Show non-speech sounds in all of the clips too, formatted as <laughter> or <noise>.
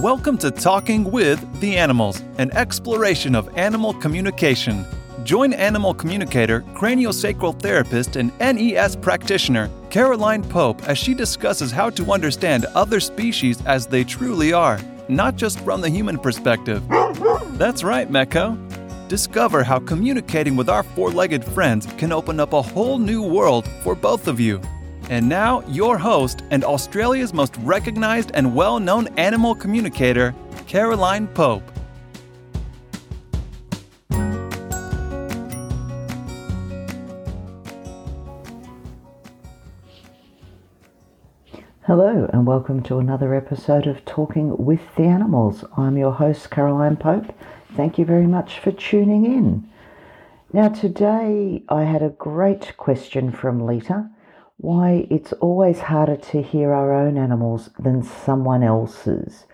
Welcome to Talking with the Animals, an exploration of animal communication. Join animal communicator, craniosacral therapist, and NES practitioner Caroline Pope as she discusses how to understand other species as they truly are, not just from the human perspective. That's right, Meko. Discover how communicating with our four legged friends can open up a whole new world for both of you. And now, your host and Australia's most recognized and well known animal communicator, Caroline Pope. Hello, and welcome to another episode of Talking with the Animals. I'm your host, Caroline Pope. Thank you very much for tuning in. Now, today I had a great question from Lita why it's always harder to hear our own animals than someone else's,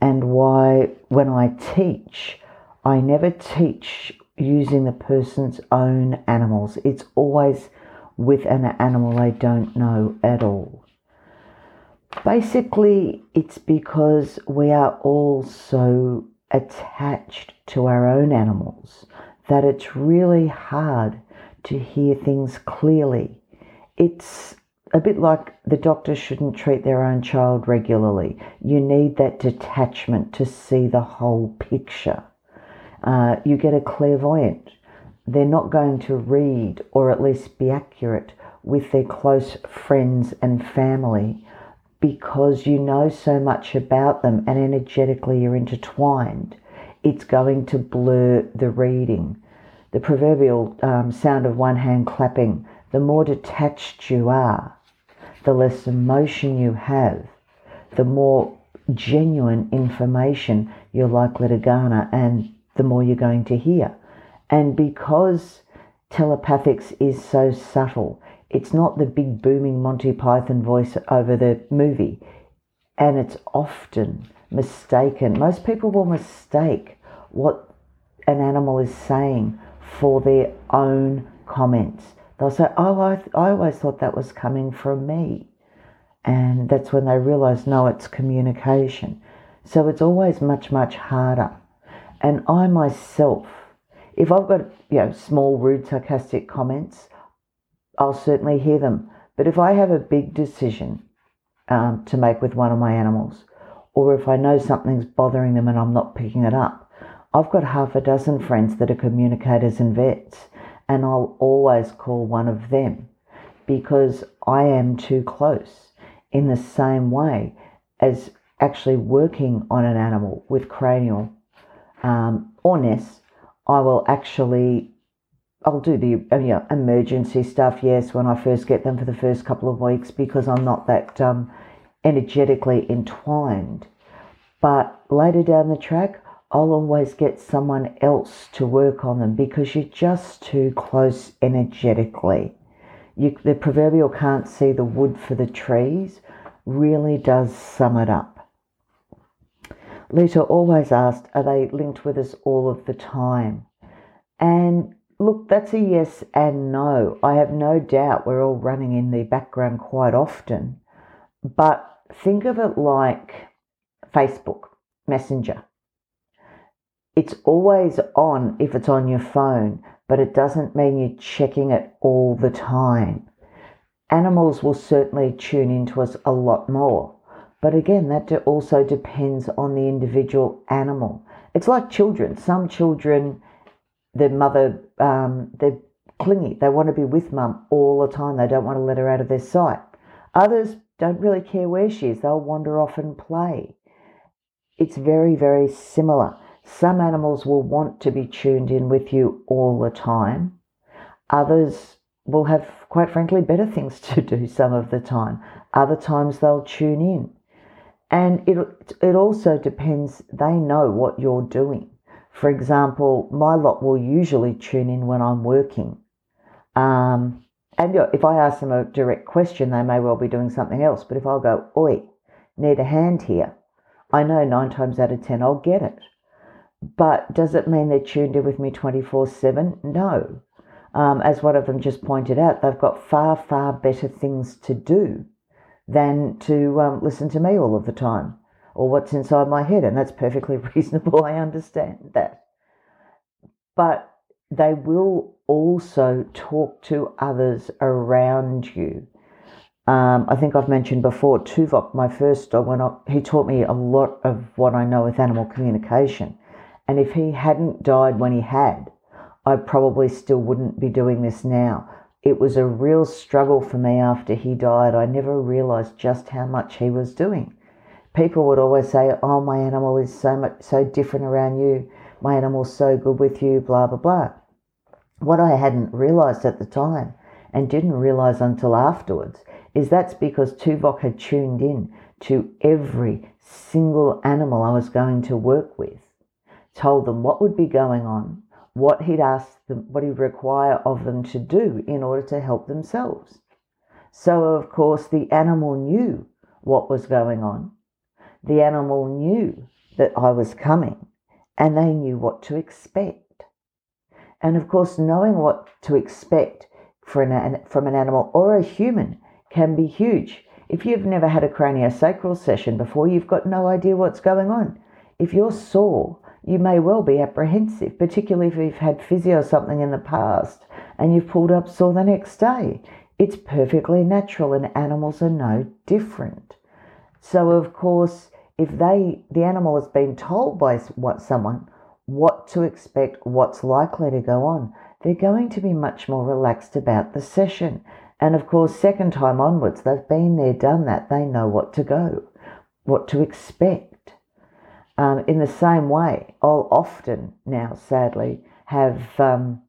and why when I teach, I never teach using the person's own animals. It's always with an animal I don't know at all. Basically, it's because we are all so attached to our own animals that it's really hard to hear things clearly it's a bit like the doctor shouldn't treat their own child regularly. You need that detachment to see the whole picture. Uh, you get a clairvoyant. They're not going to read or at least be accurate with their close friends and family because you know so much about them and energetically you're intertwined. It's going to blur the reading. The proverbial um, sound of one hand clapping the more detached you are, the less emotion you have, the more genuine information you're likely to garner and the more you're going to hear. And because telepathics is so subtle, it's not the big booming Monty Python voice over the movie. And it's often mistaken. Most people will mistake what an animal is saying for their own comments. They'll say, Oh, I, I always thought that was coming from me. And that's when they realize, no, it's communication. So it's always much, much harder. And I myself, if I've got, you know, small, rude, sarcastic comments, I'll certainly hear them. But if I have a big decision um, to make with one of my animals, or if I know something's bothering them and I'm not picking it up, I've got half a dozen friends that are communicators and vets and I'll always call one of them because I am too close in the same way as actually working on an animal with cranial um, or NES. I will actually I'll do the you know, emergency stuff, yes, when I first get them for the first couple of weeks because I'm not that um, energetically entwined. But later down the track, I'll always get someone else to work on them because you're just too close energetically. You, the proverbial can't see the wood for the trees really does sum it up. Lita always asked, Are they linked with us all of the time? And look, that's a yes and no. I have no doubt we're all running in the background quite often. But think of it like Facebook Messenger it's always on if it's on your phone, but it doesn't mean you're checking it all the time. Animals will certainly tune into us a lot more. But again, that also depends on the individual animal. It's like children. Some children, their mother, um, they're clingy. They want to be with mum all the time. They don't want to let her out of their sight. Others don't really care where she is. They'll wander off and play. It's very, very similar. Some animals will want to be tuned in with you all the time. Others will have, quite frankly, better things to do some of the time. Other times they'll tune in. And it, it also depends, they know what you're doing. For example, my lot will usually tune in when I'm working. Um, and if I ask them a direct question, they may well be doing something else. But if I'll go, oi, need a hand here, I know nine times out of ten I'll get it. But does it mean they're tuned in with me 24 7? No. Um, as one of them just pointed out, they've got far, far better things to do than to um, listen to me all of the time. or what's inside my head, and that's perfectly <laughs> reasonable. I understand that. But they will also talk to others around you. Um, I think I've mentioned before, Tuvok, my first dog, when I, he taught me a lot of what I know with animal communication. And if he hadn't died when he had, I probably still wouldn't be doing this now. It was a real struggle for me after he died. I never realized just how much he was doing. People would always say, "Oh, my animal is so much so different around you. My animal's so good with you." Blah blah blah. What I hadn't realized at the time and didn't realize until afterwards is that's because Tuvok had tuned in to every single animal I was going to work with, told them what would be going on, what he'd ask them, what he'd require of them to do in order to help themselves. So, of course, the animal knew what was going on. The animal knew that I was coming and they knew what to expect. And of course, knowing what to expect an, from an animal or a human can be huge. If you've never had a craniosacral session before, you've got no idea what's going on. If you're sore, you may well be apprehensive, particularly if you've had physio or something in the past and you've pulled up sore the next day. It's perfectly natural, and animals are no different. So, of course, if they the animal has been told by what someone what to expect, what's likely to go on, they're going to be much more relaxed about the session. And of course, second time onwards, they've been there, done that. They know what to go, what to expect. Um, in the same way, I'll often now, sadly, have um,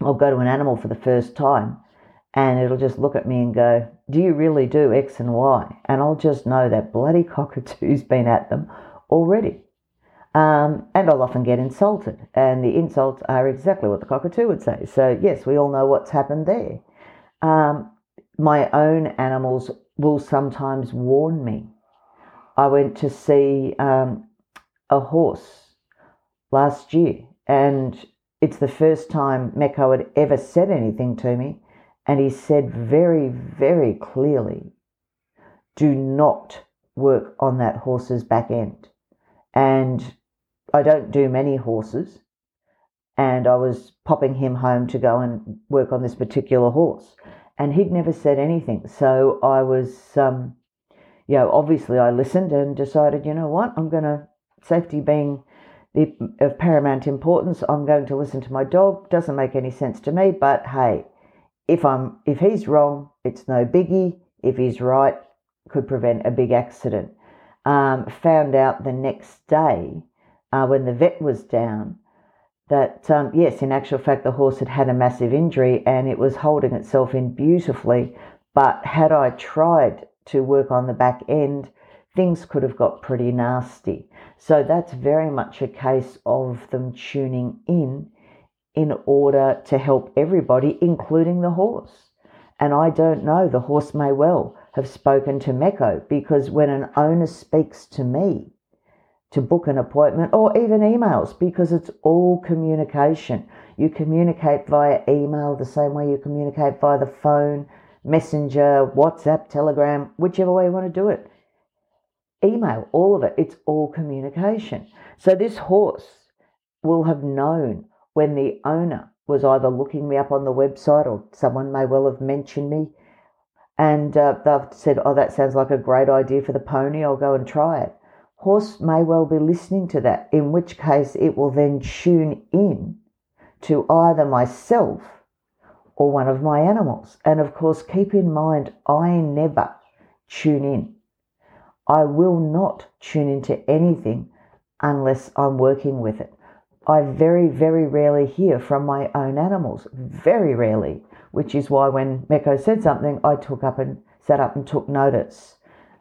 I'll go to an animal for the first time and it'll just look at me and go, Do you really do X and Y? And I'll just know that bloody cockatoo's been at them already. Um, and I'll often get insulted, and the insults are exactly what the cockatoo would say. So, yes, we all know what's happened there. Um, my own animals will sometimes warn me. I went to see um, a horse last year, and it's the first time Mecco had ever said anything to me. And he said very, very clearly, do not work on that horse's back end. And I don't do many horses. And I was popping him home to go and work on this particular horse. And he'd never said anything. So I was, um, you know, obviously I listened and decided, you know what, I'm going to safety being the, of paramount importance. I'm going to listen to my dog. Doesn't make any sense to me, but hey, if I'm if he's wrong, it's no biggie. If he's right, could prevent a big accident. Um, found out the next day uh, when the vet was down that um, yes, in actual fact, the horse had had a massive injury and it was holding itself in beautifully. But had I tried to work on the back end, things could have got pretty nasty. So that's very much a case of them tuning in in order to help everybody, including the horse. And I don't know, the horse may well have spoken to Mecco because when an owner speaks to me to book an appointment or even emails, because it's all communication. You communicate via email the same way you communicate via the phone, messenger, WhatsApp, Telegram, whichever way you want to do it email, all of it. It's all communication. So this horse will have known when the owner was either looking me up on the website or someone may well have mentioned me and uh, they've said, Oh, that sounds like a great idea for the pony, I'll go and try it. Horse may well be listening to that, in which case it will then tune in to either myself or one of my animals. And of course, keep in mind, I never tune in. I will not tune into anything unless I'm working with it. I very, very rarely hear from my own animals, very rarely, which is why when Mecco said something, I took up and sat up and took notice.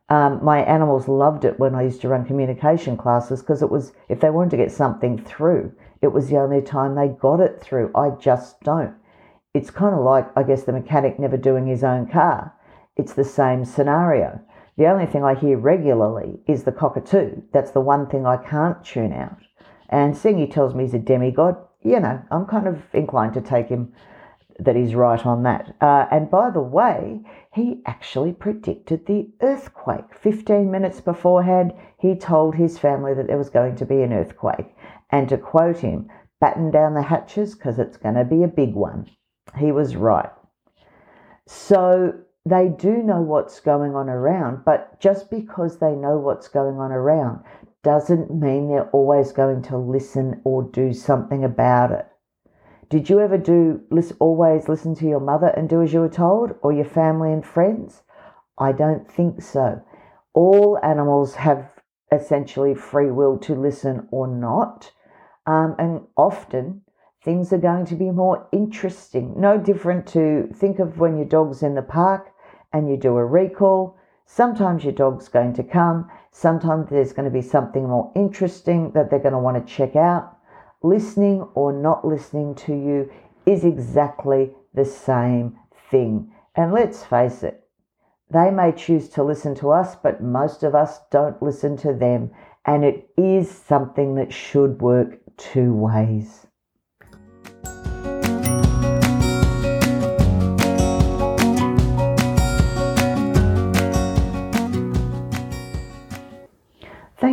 Um, my animals loved it when I used to run communication classes because it was, if they wanted to get something through, it was the only time they got it through. I just don't. It's kind of like, I guess, the mechanic never doing his own car. It's the same scenario. The only thing I hear regularly is the cockatoo. That's the one thing I can't tune out. And seeing he tells me he's a demigod, you know, I'm kind of inclined to take him that he's right on that. Uh, and by the way, he actually predicted the earthquake. 15 minutes beforehand, he told his family that there was going to be an earthquake. And to quote him, batten down the hatches because it's going to be a big one. He was right. So they do know what's going on around, but just because they know what's going on around doesn't mean they're always going to listen or do something about it. Did you ever do always listen to your mother and do as you were told, or your family and friends? I don't think so. All animals have essentially free will to listen or not, um, and often things are going to be more interesting. No different to think of when your dog's in the park and you do a recall. Sometimes your dog's going to come, sometimes there's going to be something more interesting that they're going to want to check out listening or not listening to you is exactly the same thing. And let's face it, they may choose to listen to us, but most of us don't listen to them. And it is something that should work two ways.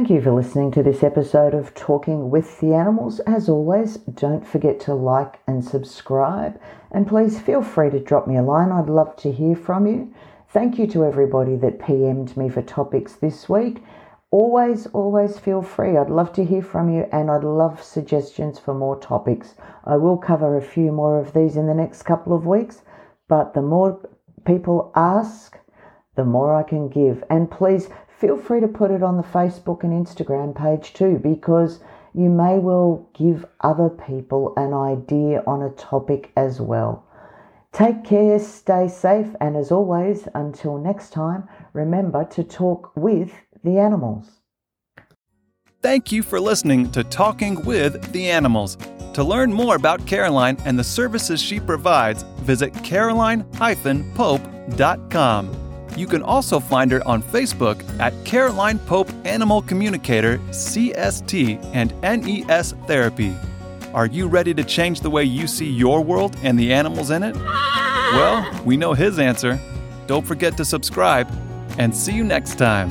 Thank you for listening to this episode of Talking with the Animals. As always, don't forget to like and subscribe, and please feel free to drop me a line. I'd love to hear from you. Thank you to everybody that PM'd me for topics this week. Always, always feel free. I'd love to hear from you, and I'd love suggestions for more topics. I will cover a few more of these in the next couple of weeks, but the more people ask, the more I can give. And please feel free to put it on the Facebook and Instagram page too, because you may well give other people an idea on a topic as well. Take care, stay safe, and as always, until next time, remember to talk with the animals. Thank you for listening to Talking with the Animals. To learn more about Caroline and the services she provides, visit caroline-pope.com. You can also find her on Facebook at Caroline Pope Animal Communicator, CST, and NES Therapy. Are you ready to change the way you see your world and the animals in it? Well, we know his answer. Don't forget to subscribe, and see you next time.